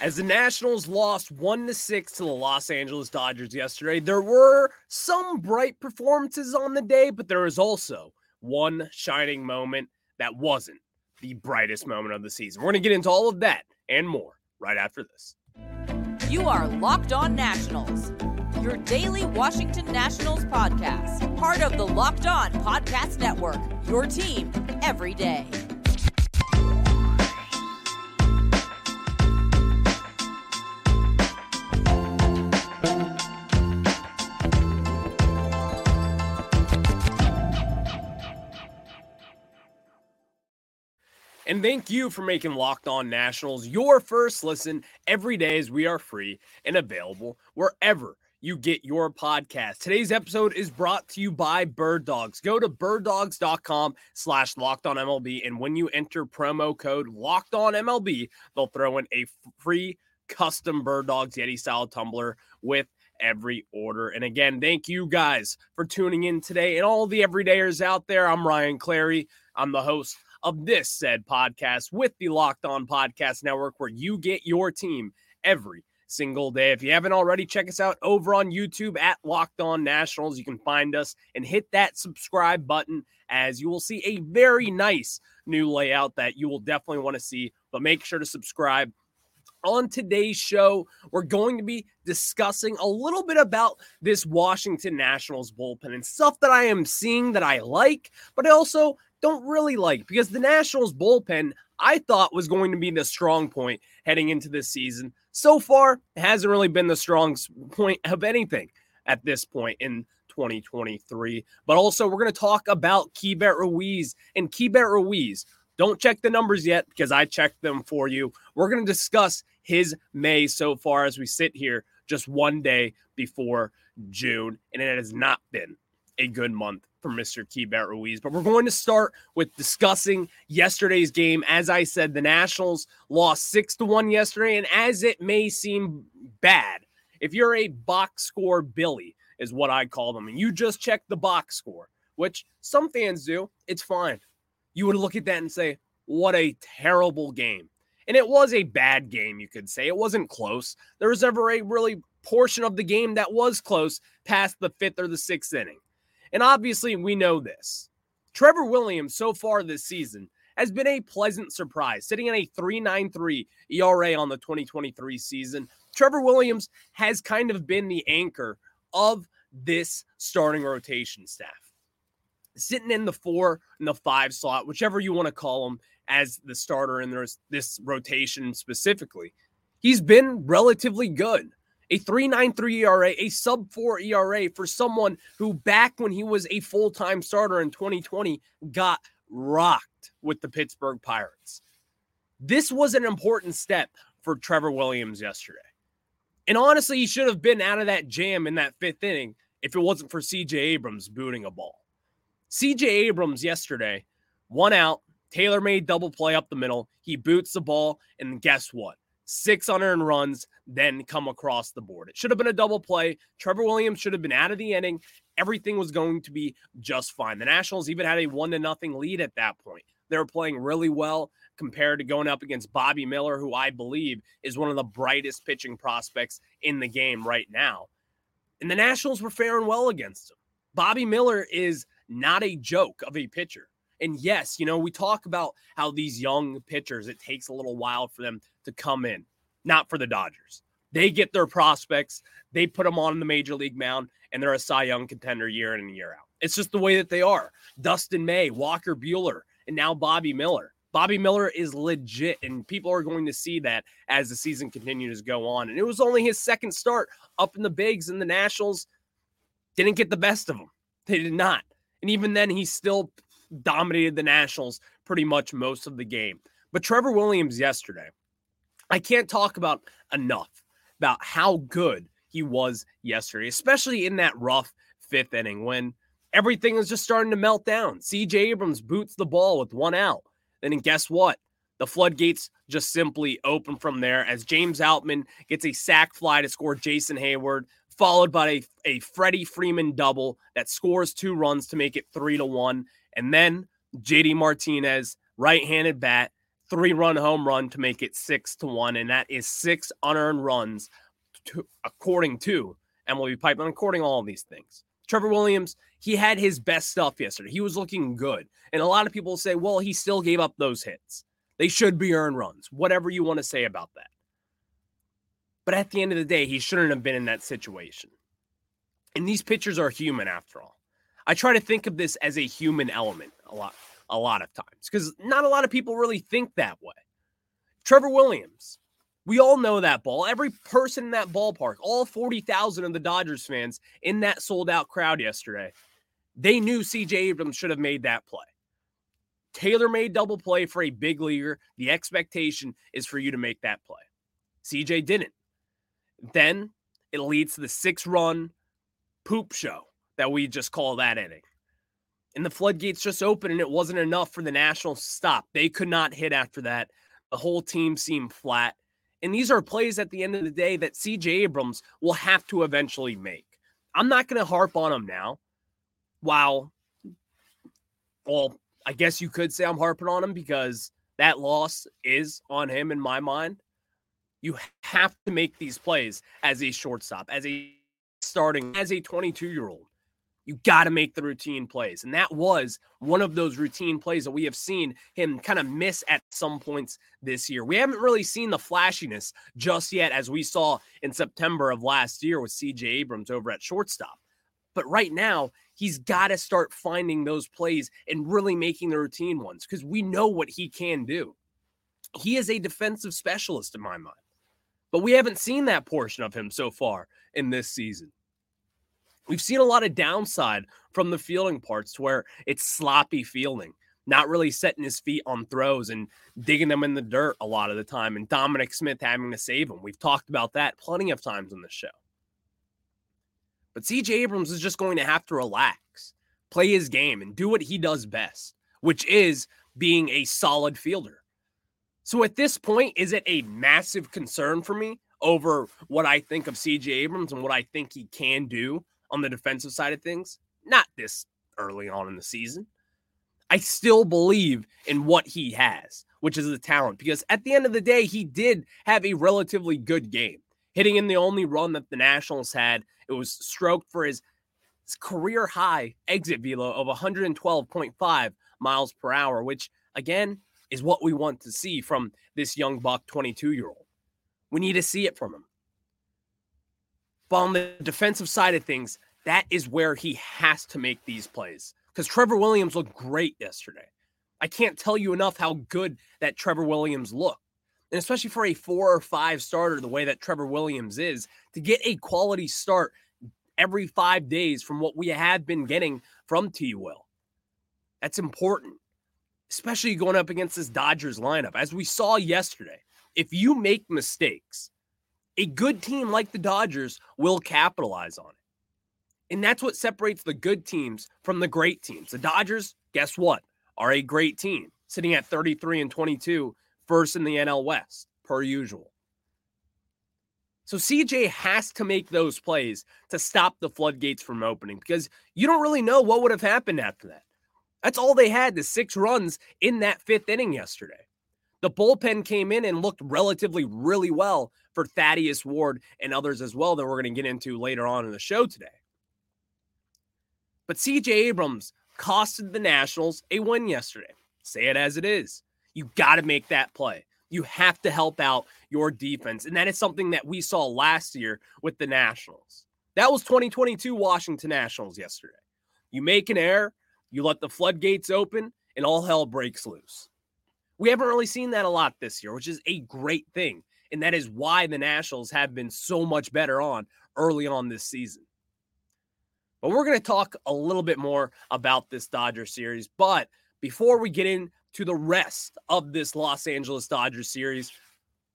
As the Nationals lost 1 to 6 to the Los Angeles Dodgers yesterday, there were some bright performances on the day, but there was also one shining moment that wasn't the brightest moment of the season. We're going to get into all of that and more right after this. You are Locked On Nationals, your daily Washington Nationals podcast, part of the Locked On Podcast Network, your team every day. And thank you for making Locked On Nationals your first listen every day as we are free and available wherever you get your podcast. Today's episode is brought to you by Bird Dogs. Go to birddogs.com slash locked on MLB. And when you enter promo code locked on MLB, they'll throw in a free custom Bird Dogs Yeti style tumbler with every order. And again, thank you guys for tuning in today and all the everydayers out there. I'm Ryan Clary. I'm the host of this said podcast with the Locked On Podcast Network, where you get your team every single day. If you haven't already, check us out over on YouTube at Locked On Nationals. You can find us and hit that subscribe button as you will see a very nice new layout that you will definitely want to see. But make sure to subscribe. On today's show, we're going to be discussing a little bit about this Washington Nationals bullpen and stuff that I am seeing that I like, but I also don't really like because the Nationals bullpen I thought was going to be the strong point heading into this season. So far, it hasn't really been the strong point of anything at this point in 2023. But also, we're going to talk about Keibert Ruiz and Keibert Ruiz. Don't check the numbers yet because I checked them for you. We're going to discuss his May so far as we sit here just one day before June, and it has not been a good month for Mr. Keibert Ruiz. But we're going to start with discussing yesterday's game. As I said, the Nationals lost six to one yesterday, and as it may seem bad, if you're a box score Billy, is what I call them, and you just check the box score, which some fans do, it's fine. You would look at that and say, what a terrible game. And it was a bad game, you could say. It wasn't close. There was never a really portion of the game that was close past the fifth or the sixth inning. And obviously, we know this. Trevor Williams, so far this season, has been a pleasant surprise, sitting at a 3.93 ERA on the 2023 season. Trevor Williams has kind of been the anchor of this starting rotation staff. Sitting in the four and the five slot, whichever you want to call him as the starter in this, this rotation specifically, he's been relatively good a 3.93 ERA, a sub 4 ERA for someone who back when he was a full-time starter in 2020 got rocked with the Pittsburgh Pirates. This was an important step for Trevor Williams yesterday. And honestly, he should have been out of that jam in that fifth inning if it wasn't for CJ Abrams booting a ball. CJ Abrams yesterday, one out, Taylor made double play up the middle. He boots the ball, and guess what? six unearned runs, then come across the board. It should have been a double play. Trevor Williams should have been out of the inning. Everything was going to be just fine. The Nationals even had a one to nothing lead at that point. They were playing really well compared to going up against Bobby Miller, who I believe is one of the brightest pitching prospects in the game right now. And the Nationals were faring well against him. Bobby Miller is not a joke of a pitcher. And yes, you know, we talk about how these young pitchers, it takes a little while for them to come in, not for the Dodgers. They get their prospects, they put them on the major league mound, and they're a Cy Young contender year in and year out. It's just the way that they are. Dustin May, Walker Buehler, and now Bobby Miller. Bobby Miller is legit, and people are going to see that as the season continues to go on. And it was only his second start up in the bigs, and the Nationals didn't get the best of him. They did not. And even then, he still dominated the Nationals pretty much most of the game. But Trevor Williams yesterday, I can't talk about enough about how good he was yesterday, especially in that rough fifth inning when everything was just starting to melt down. CJ Abrams boots the ball with one out. Then guess what? The floodgates just simply open from there as James Outman gets a sac fly to score Jason Heyward, followed by a, a Freddie Freeman double that scores two runs to make it three to one. And then JD Martinez, right handed bat, three run home run to make it six to one. And that is six unearned runs to, according to MLB Pipeline, according to all these things. Trevor Williams, he had his best stuff yesterday. He was looking good. And a lot of people say, well, he still gave up those hits. They should be earned runs, whatever you want to say about that. But at the end of the day, he shouldn't have been in that situation. And these pitchers are human after all. I try to think of this as a human element a lot, a lot of times because not a lot of people really think that way. Trevor Williams, we all know that ball. Every person in that ballpark, all 40,000 of the Dodgers fans in that sold out crowd yesterday, they knew CJ Abrams should have made that play. Taylor made double play for a big leaguer. The expectation is for you to make that play. CJ didn't. Then it leads to the six run poop show that we just call that inning. And the floodgates just opened, and it wasn't enough for the Nationals to stop. They could not hit after that. The whole team seemed flat. And these are plays at the end of the day that CJ Abrams will have to eventually make. I'm not going to harp on him now. While, well, I guess you could say I'm harping on him because that loss is on him in my mind. You have to make these plays as a shortstop, as a starting, as a 22 year old. You got to make the routine plays. And that was one of those routine plays that we have seen him kind of miss at some points this year. We haven't really seen the flashiness just yet, as we saw in September of last year with CJ Abrams over at shortstop. But right now, he's got to start finding those plays and really making the routine ones because we know what he can do. He is a defensive specialist in my mind, but we haven't seen that portion of him so far in this season. We've seen a lot of downside from the fielding parts to where it's sloppy fielding, not really setting his feet on throws and digging them in the dirt a lot of the time, and Dominic Smith having to save him. We've talked about that plenty of times on the show. But CJ Abrams is just going to have to relax, play his game, and do what he does best, which is being a solid fielder. So at this point, is it a massive concern for me over what I think of CJ Abrams and what I think he can do on the defensive side of things? Not this early on in the season. I still believe in what he has, which is the talent, because at the end of the day, he did have a relatively good game, hitting in the only run that the Nationals had it was stroked for his, career high exit velo of 112.5 miles per hour, which again is what we want to see from this young buck 22 year old. We need to see it from him. But on the defensive side of things, that is where he has to make these plays because Trevor Williams looked great yesterday. I can't tell you enough how good that Trevor Williams looked. And especially for a four or five starter, the way that Trevor Williams is, to get a quality start every five days from what we have been getting from T. Will. That's important, especially going up against this Dodgers lineup. As we saw yesterday, if you make mistakes, a good team like the Dodgers will capitalize on it. And that's what separates the good teams from the great teams. The Dodgers, guess what, are a great team, sitting at 33 and 22 first in the NL West, per usual. So CJ has to make those plays to stop the floodgates from opening because you don't really know what would have happened after that. That's all they had, the six runs in that fifth inning yesterday. The bullpen came in and looked relatively really well for Thaddeus Ward and others as well that we're going to get into later on in the show today. But CJ Abrams costed the Nationals a win yesterday. Say it as it is. You got to make that play. You have to help out your defense. And that is something that we saw last year with the Nationals. That was 2022 Washington Nationals yesterday. You make an error, you let the floodgates open, and all hell breaks loose. We haven't really seen that a lot this year, which is a great thing. And that is why the Nationals have been so much better on early on this season. But we're going to talk a little bit more about this Dodger series. But before we get into the rest of this Los Angeles Dodgers series,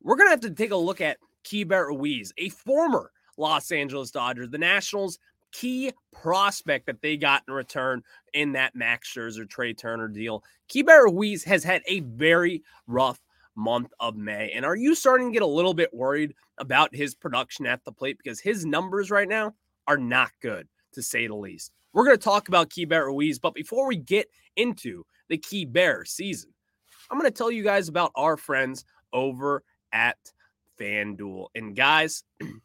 we're going to have to take a look at Keibert Ruiz, a former Los Angeles Dodger, the Nationals' key prospect that they got in return in that Max Scherzer, Trea Turner deal. Keibert Ruiz has had a very rough month of May. And are you starting to get a little bit worried about his production at the plate? Because his numbers right now are not good, to say the least. We're going to talk about Keibert Ruiz, but before we get into the Keibert season. I'm going to tell you guys about our friends over at FanDuel. And guys,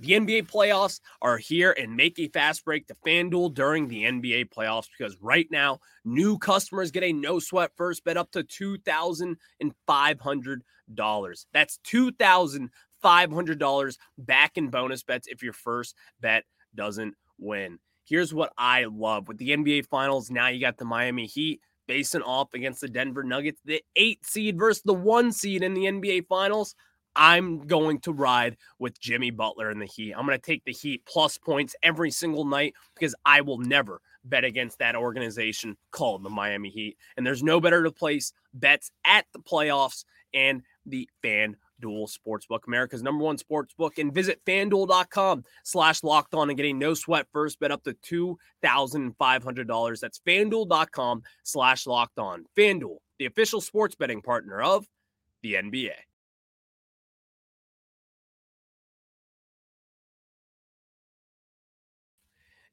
the NBA playoffs are here and make a fast break to FanDuel during the NBA playoffs because right now, new customers get a no sweat first bet up to $2,500. That's $2,500 back in bonus bets if your first bet doesn't win. Here's what I love with the NBA Finals. Now you got the Miami Heat facing off against the Denver Nuggets, the eight seed versus the one seed in the NBA Finals. I'm going to ride with Jimmy Butler in the Heat. I'm going to take the Heat plus points every single night because I will never bet against that organization called the Miami Heat. And there's no better to place bets at the playoffs and the fan FanDuel Sportsbook, America's number one sportsbook, and visit fanduel.com slash locked on and get a no sweat first bet up to $2,500. That's fanduel.com slash locked on. FanDuel, the official sports betting partner of the NBA.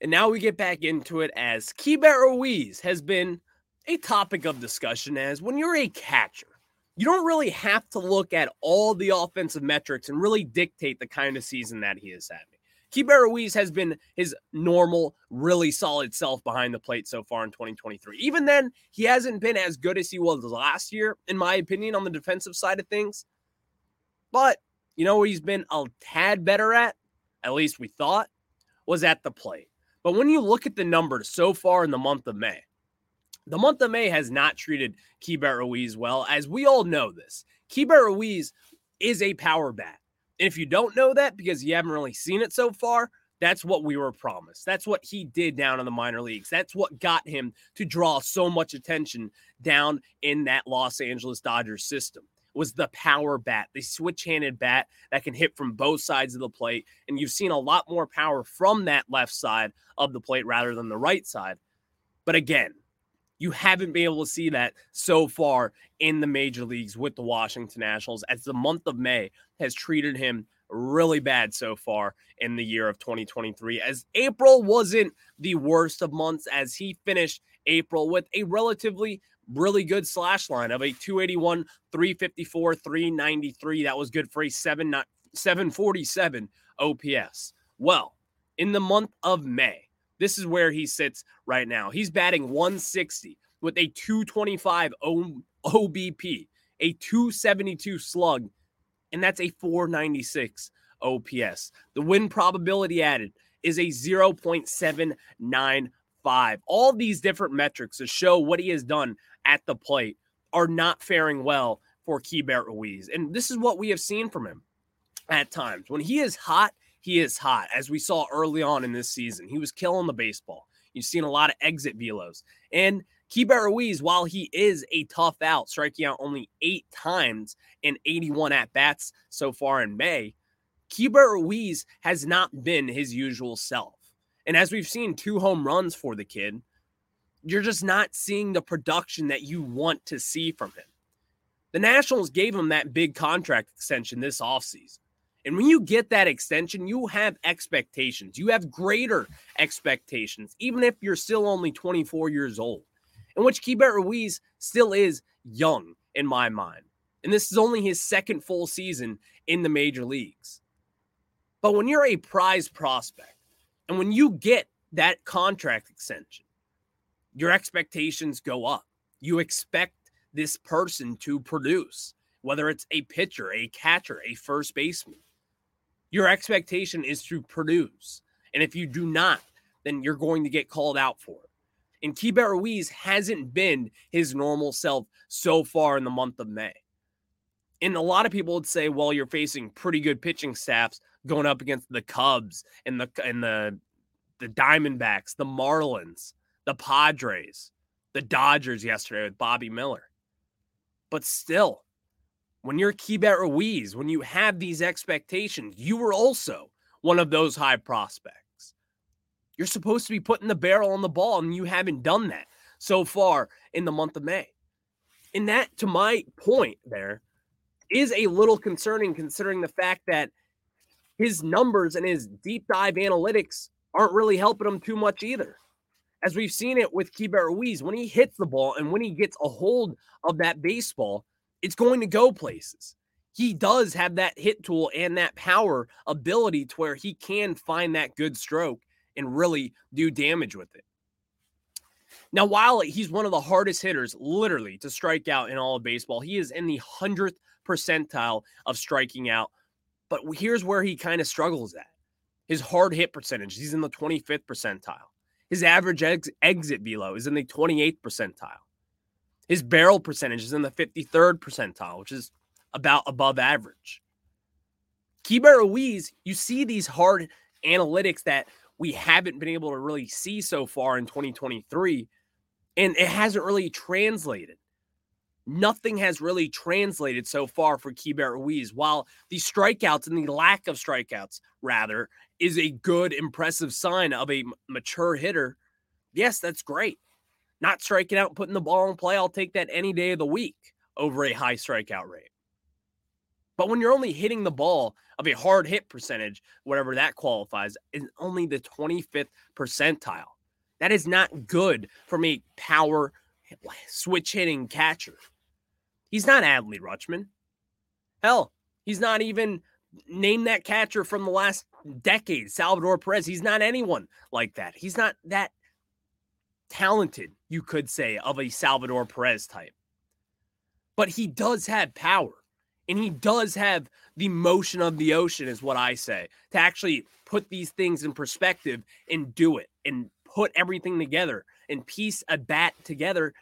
And now we get back into it as Keibert Ruiz has been a topic of discussion as when you're a catcher, you don't really have to look at all the offensive metrics and really dictate the kind of season that he is having. Keibert Ruiz has been his normal, really solid self behind the plate so far in 2023. Even then, he hasn't been as good as he was last year, in my opinion, on the defensive side of things. But you know what he's been a tad better at, at least we thought, was at the plate. But when you look at the numbers so far in the month of May, the month of May has not treated Keibert Ruiz well, as we all know this. Keibert Ruiz is a power bat. And if you don't know that because you haven't really seen it so far, that's what we were promised. That's what he did down in the minor leagues. That's what got him to draw so much attention down in that Los Angeles Dodgers system. Was the power bat, the switch-handed bat that can hit from both sides of the plate, and you've seen a lot more power from that left side of the plate rather than the right side. But again, you haven't been able to see that so far in the major leagues with the Washington Nationals as the month of May has treated him really bad so far in the year of 2023 as April wasn't the worst of months as he finished April with a relatively really good slash line of a 281 354 393 that was good for a 7 747 OPS well in the month of May this is where he sits right now. He's batting 160 with a 225 OBP, a 272 slug, and that's a 496 OPS. The win probability added is a 0.795. All these different metrics to show what he has done at the plate are not faring well for Keibert Ruiz. And this is what we have seen from him at times. When he is hot, he is hot, as we saw early on in this season. He was killing the baseball. You've seen a lot of exit velos. And Keibert Ruiz, while he is a tough out, striking out only eight times in 81 at bats so far in May, Keibert Ruiz has not been his usual self. And as we've seen two home runs for the kid, you're just not seeing the production that you want to see from him. The Nationals gave him that big contract extension this offseason. And when you get that extension, you have expectations. You have greater expectations, even if you're still only 24 years old, in which Keibert Ruiz still is young in my mind. And this is only his second full season in the major leagues. But when you're a prize prospect and when you get that contract extension, your expectations go up. You expect this person to produce, whether it's a pitcher, a catcher, a first baseman. Your expectation is to produce. And if you do not, then you're going to get called out for it. And Keibert Ruiz hasn't been his normal self so far in the month of May. And a lot of people would say, well, you're facing pretty good pitching staffs going up against the Cubs and the and the the Diamondbacks, the Marlins, the Padres, the Dodgers yesterday with Bobby Miller. But still, when you're Keibert Ruiz, when you have these expectations, you were also one of those high prospects. You're supposed to be putting the barrel on the ball, and you haven't done that so far in the month of May. And that, to my point, there is a little concerning considering the fact that his numbers and his deep dive analytics aren't really helping him too much either. As we've seen it with Keibert Ruiz, when he hits the ball and when he gets a hold of that baseball, it's going to go places. He does have that hit tool and that power ability to where he can find that good stroke and really do damage with it. Now, while he's one of the hardest hitters, literally, to strike out in all of baseball, he is in the 100th percentile of striking out. But here's where he kind of struggles at his hard hit percentage, he's in the 25th percentile. His average ex- exit velo is in the 28th percentile. His barrel percentage is in the 53rd percentile, which is about above average. Keibert Ruiz, you see these hard analytics that we haven't been able to really see so far in 2023, and it hasn't really translated. Nothing has really translated so far for Keibert Ruiz. While the strikeouts and the lack of strikeouts, rather, is a good, impressive sign of a mature hitter. Yes, that's great. Not striking out, putting the ball in play, I'll take that any day of the week over a high strikeout rate. But when you're only hitting the ball of a hard hit percentage, whatever that qualifies, is only the 25th percentile. That is not good from a power switch hitting catcher. He's not Adley Rutschman. Hell, he's not even name that catcher from the last decade, Salvador Perez. He's not anyone like that. He's not that talented, you could say, of a Salvador Perez type. But he does have power and he does have the motion of the ocean, is what I say, to actually put these things in perspective and do it and put everything together and piece a bat together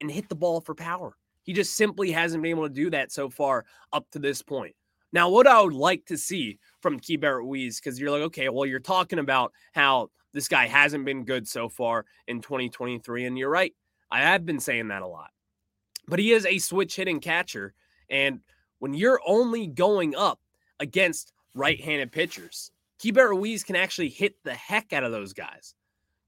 and hit the ball for power. He just simply hasn't been able to do that so far up to this point. Now, what I would like to see from Ruiz, because you're like, okay, well, you're talking about how this guy hasn't been good so far in 2023. And you're right. I have been saying that a lot. But he is a switch hitting catcher. And when you're only going up against right handed pitchers, Ruiz can actually hit the heck out of those guys.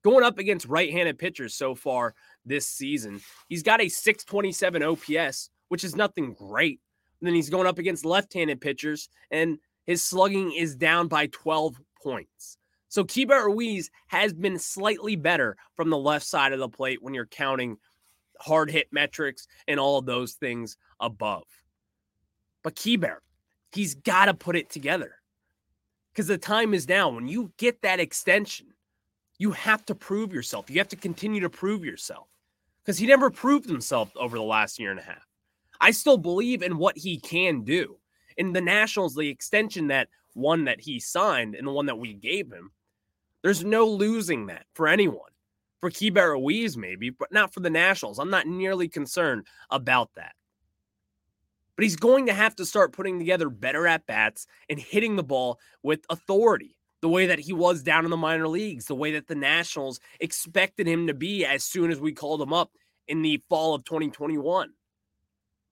Going up against right handed pitchers so far this season, he's got a 627 OPS, which is nothing great. And then he's going up against left handed pitchers, and his slugging is down by 12 points. So Keibert Ruiz has been slightly better from the left side of the plate when you're counting hard hit metrics and all those things above. But Keibert, he's got to put it together because the time is now. When you get that extension, you have to prove yourself. You have to continue to prove yourself because he never proved himself over the last year and a half. I still believe in what he can do. In the Nationals, the extension that one that he signed and the one that we gave him, there's no losing that for anyone. For Keibert Ruiz, maybe, but not for the Nationals. I'm not nearly concerned about that but he's going to have to start putting together better at bats and hitting the ball with authority, the way that he was down in the minor leagues, the way that the Nationals expected him to be as soon as we called him up in the fall of 2021.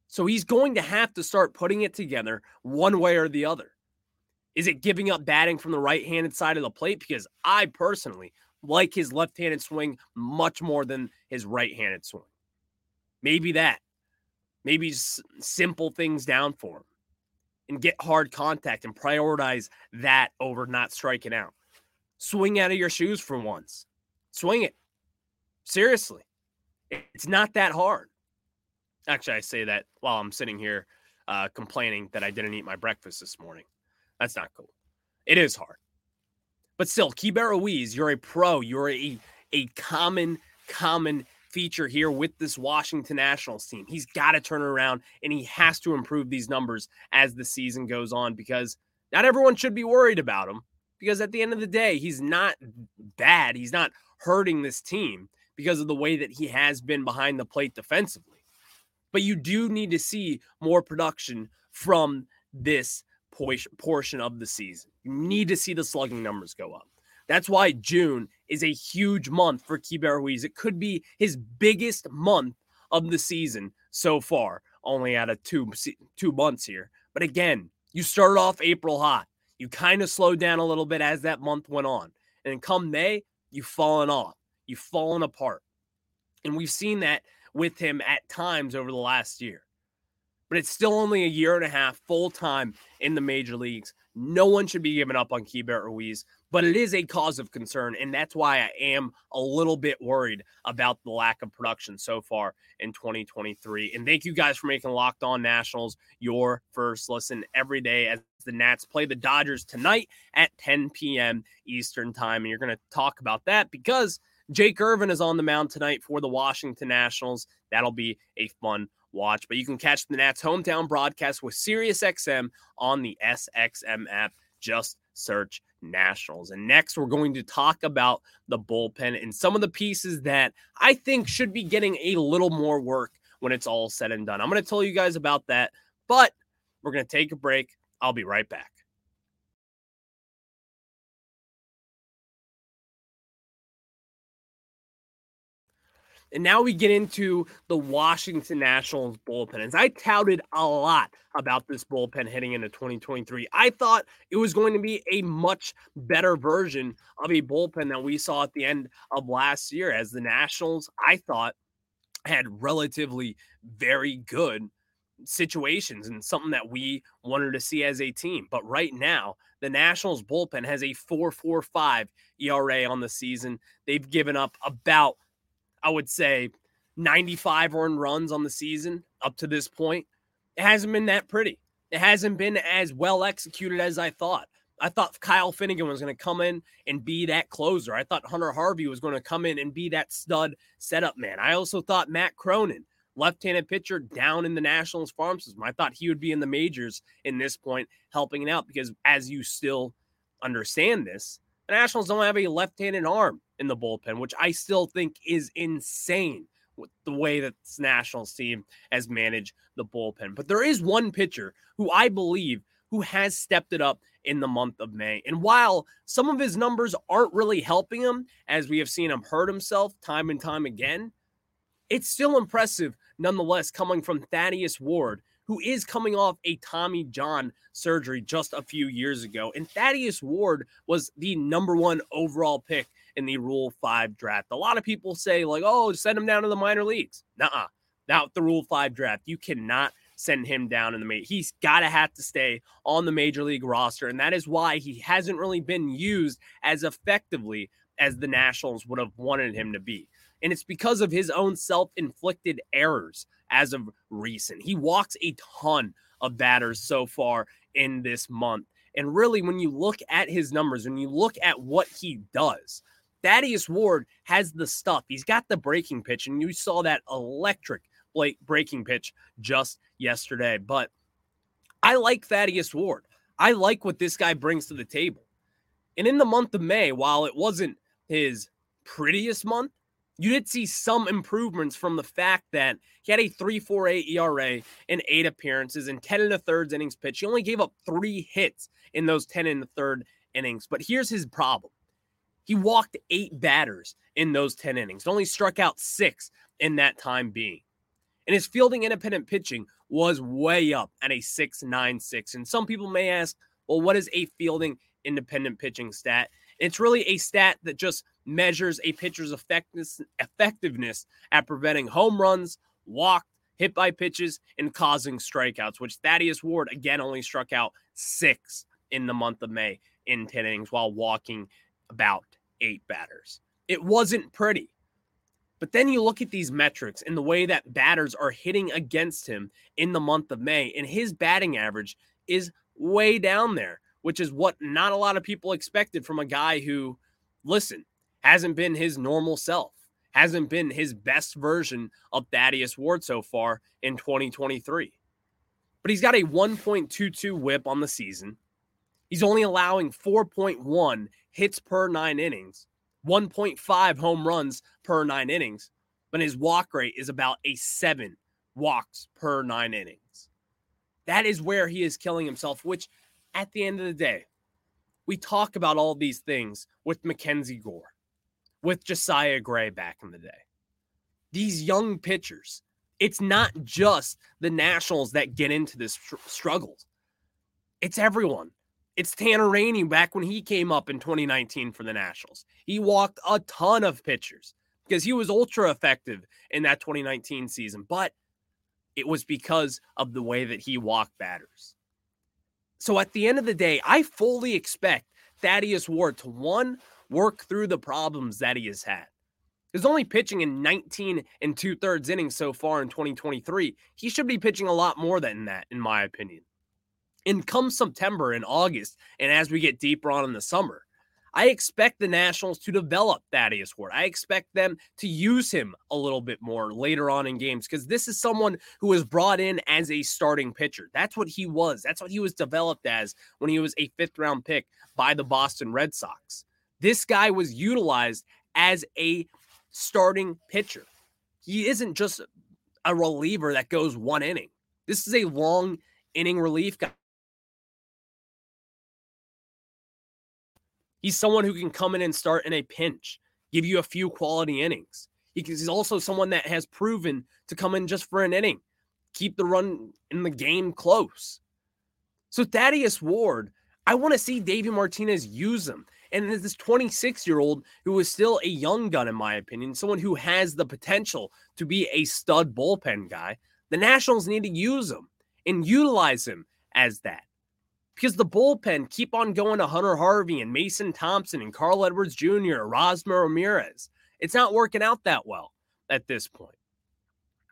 So he's going to have to start putting it together one way or the other. Is it giving up batting from the right handed side of the plate? Because I personally like his left handed swing much more than his right handed swing. Maybe that maybe simple things down for him and get hard contact and prioritize that over not striking out. Swing out of your shoes for once. Swing it. Seriously. It's not that hard. Actually, I say that while I'm sitting here uh, complaining that I didn't eat my breakfast this morning. That's not cool. It is hard. But still, Keibert Ruiz, you're a pro. You're a, a common, common feature here with this Washington Nationals team. He's got to turn around and he has to improve these numbers as the season goes on because not everyone should be worried about him because at the end of the day, he's not bad. He's not hurting this team because of the way that he has been behind the plate defensively. But you do need to see more production from this portion of the season. You need to see the slugging numbers go up. That's why June is a huge month for Keibert Ruiz. It could be his biggest month of the season so far, only out of two, two months here. But again, you started off April hot. You kind of slowed down a little bit as that month went on. And come May, you've fallen off. You've fallen apart. And we've seen that with him at times over the last year. but it's still only a year and a half full time in the major leagues. No one should be giving up on Keibert Ruiz, but it is a cause of concern. And that's why I am a little bit worried about the lack of production so far in 2023. And thank you guys for making Locked On Nationals your first listen every day as the Nats play the Dodgers tonight at 10 p.m. Eastern Time. And you're going to talk about that because Jake Irvin is on the mound tonight for the Washington Nationals. That'll be a fun watch. But you can catch the Nats hometown broadcast with SiriusXM on the SXM app. Just search Nationals. And next, we're going to talk about the bullpen and some of the pieces that I think should be getting a little more work when it's all said and done. I'm going to tell you guys about that, but we're going to take a break. I'll be right back. And now we get into the Washington Nationals bullpen. As I touted a lot about this bullpen heading into 2023, I thought it was going to be a much better version of a bullpen that we saw at the end of last year. As the Nationals, I thought, had relatively very good situations and something that we wanted to see as a team. But right now, the Nationals bullpen has a 4.45 ERA on the season. They've given up about I would say 95 earned runs on the season up to this point. It hasn't been that pretty. It hasn't been as well executed as I thought. I thought Kyle Finnegan was going to come in and be that closer. I thought Hunter Harvey was going to come in and be that stud setup man. I also thought Matt Cronin, left-handed pitcher down in the Nationals farm system. I thought he would be in the majors in this point, helping out because as you still understand this, the Nationals don't have a left-handed arm in the bullpen, which I still think is insane with the way that this Nationals team has managed the bullpen. But there is one pitcher who I believe who has stepped it up in the month of May. And while some of his numbers aren't really helping him, as we have seen him hurt himself time and time again, it's still impressive nonetheless coming from Thaddeus Ward, who is coming off a Tommy John surgery just a few years ago. And Thaddeus Ward was the number one overall pick in the Rule 5 draft. A lot of people say, like, oh, send him down to the minor leagues. Nuh-uh. Not the Rule 5 draft. You cannot send him down in the major. He's got to have to stay on the major league roster. And that is why he hasn't really been used as effectively as the Nationals would have wanted him to be. And it's because of his own self inflicted errors as of recent. He walks a ton of batters so far in this month. And really, when you look at his numbers, when you look at what he does, Thaddeus Ward has the stuff. He's got the breaking pitch, and you saw that electric breaking pitch just yesterday. But I like Thaddeus Ward. I like what this guy brings to the table. And in the month of May, while it wasn't his prettiest month, you did see some improvements from the fact that he had a 3.48 ERA in eight appearances and 10 and a third innings pitch. He only gave up three hits in those 10 and a third innings. But here's his problem he walked eight batters in those 10 innings, only struck out six in that time being. And his fielding independent pitching was way up at a 6.96. And some people may ask, well, what is a fielding independent pitching stat? It's really a stat that just measures a pitcher's effectiveness, effectiveness at preventing home runs, walked, hit by pitches, and causing strikeouts, which Thaddeus Ward again only struck out six in the month of May in 10 innings while walking about eight batters. It wasn't pretty. But then you look at these metrics and the way that batters are hitting against him in the month of May, and his batting average is way down there, which is what not a lot of people expected from a guy who, listen, hasn't been his normal self, hasn't been his best version of Thaddeus Ward so far in 2023. But he's got a 1.22 whip on the season. He's only allowing 4.1 hits per nine innings, 1.5 home runs per nine innings, but his walk rate is about a seven walks per nine innings. That is where he is killing himself, which at the end of the day, we talk about all these things with Mackenzie Gore, with Josiah Gray back in the day. These young pitchers, it's not just the Nationals that get into this str- struggles. It's everyone. It's Tanner Rainey back when he came up in 2019 for the Nationals. He walked a ton of pitchers because he was ultra effective in that 2019 season. But it was because of the way that he walked batters. So at the end of the day, I fully expect Thaddeus Ward to one, work through the problems that he has had. He's only pitching in 19 and two thirds innings so far in 2023. He should be pitching a lot more than that, in my opinion. And come September and August, and as we get deeper on in the summer, I expect the Nationals to develop Thaddeus Ward. I expect them to use him a little bit more later on in games because this is someone who was brought in as a starting pitcher. That's what he was. That's what he was developed as when he was a fifth round pick by the Boston Red Sox. This guy was utilized as a starting pitcher. He isn't just a reliever that goes one inning. This is a long inning relief guy. He's someone who can come in and start in a pinch, give you a few quality innings. He's also someone that has proven to come in just for an inning, keep the run in the game close. So Thaddeus Ward, I want to see Davey Martinez use him. And this 26 year old who is still a young gun, in my opinion, someone who has the potential to be a stud bullpen guy, the Nationals need to use him and utilize him as that because the bullpen keep on going to Hunter Harvey and Mason Thompson and Carl Edwards Jr., Erasmo Ramirez. It's not working out that well at this point.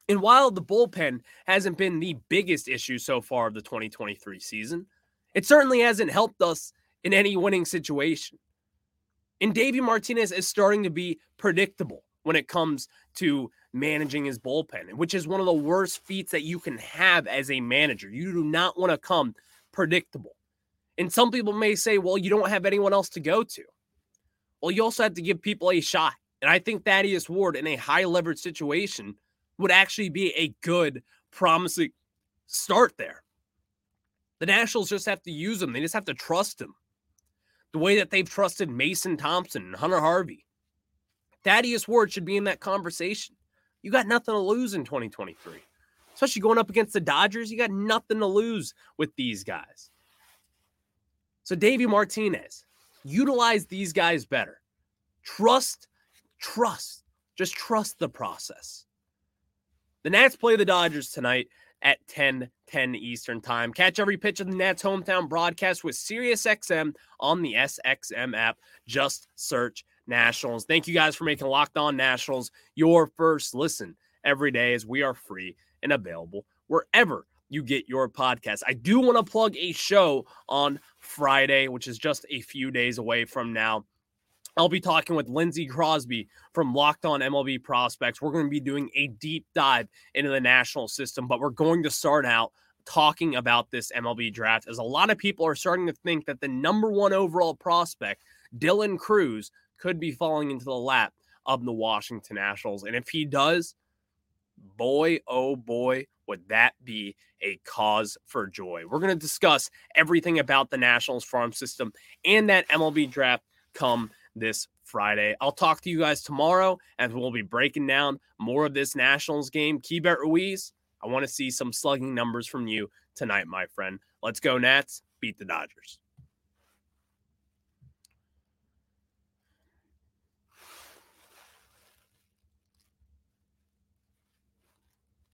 And while the bullpen hasn't been the biggest issue so far of the 2023 season, it certainly hasn't helped us in any winning situation. And Davey Martinez is starting to be predictable when it comes to managing his bullpen, which is one of the worst feats that you can have as a manager. You do not want to come predictable. And some people may say, well, you don't have anyone else to go to. Well, you also have to give people a shot. And I think Thaddeus Ward in a high leverage situation would actually be a good, promising start there. The Nationals just have to use him, they just have to trust him. The way that they've trusted Mason Thompson and Hunter Harvey. Thaddeus Ward should be in that conversation. You got nothing to lose in 2023 especially going up against the Dodgers. You got nothing to lose with these guys. So, Davey Martinez, utilize these guys better. Trust, trust, just trust the process. The Nats play the Dodgers tonight at 10 10 Eastern Time. Catch every pitch of the Nats hometown broadcast with SiriusXM on the SXM app. Just search Nationals. Thank you guys for making Locked On Nationals your first listen every day as we are free and available wherever you get your podcast. I do want to plug a show on Friday, which is just a few days away from now. I'll be talking with Lindsey Crosby from Locked On MLB Prospects. We're going to be doing a deep dive into the national system, but we're going to start out talking about this MLB draft as a lot of people are starting to think that the number one overall prospect, Dylan Crews, could be falling into the lap of the Washington Nationals. And if he does, boy, oh boy, would that be a cause for joy. We're going to discuss everything about the Nationals farm system and that MLB draft come this Friday. I'll talk to you guys tomorrow as we'll be breaking down more of this Nationals game. Keibert Ruiz, I want to see some slugging numbers from you tonight, my friend. Let's go, Nats. Beat the Dodgers.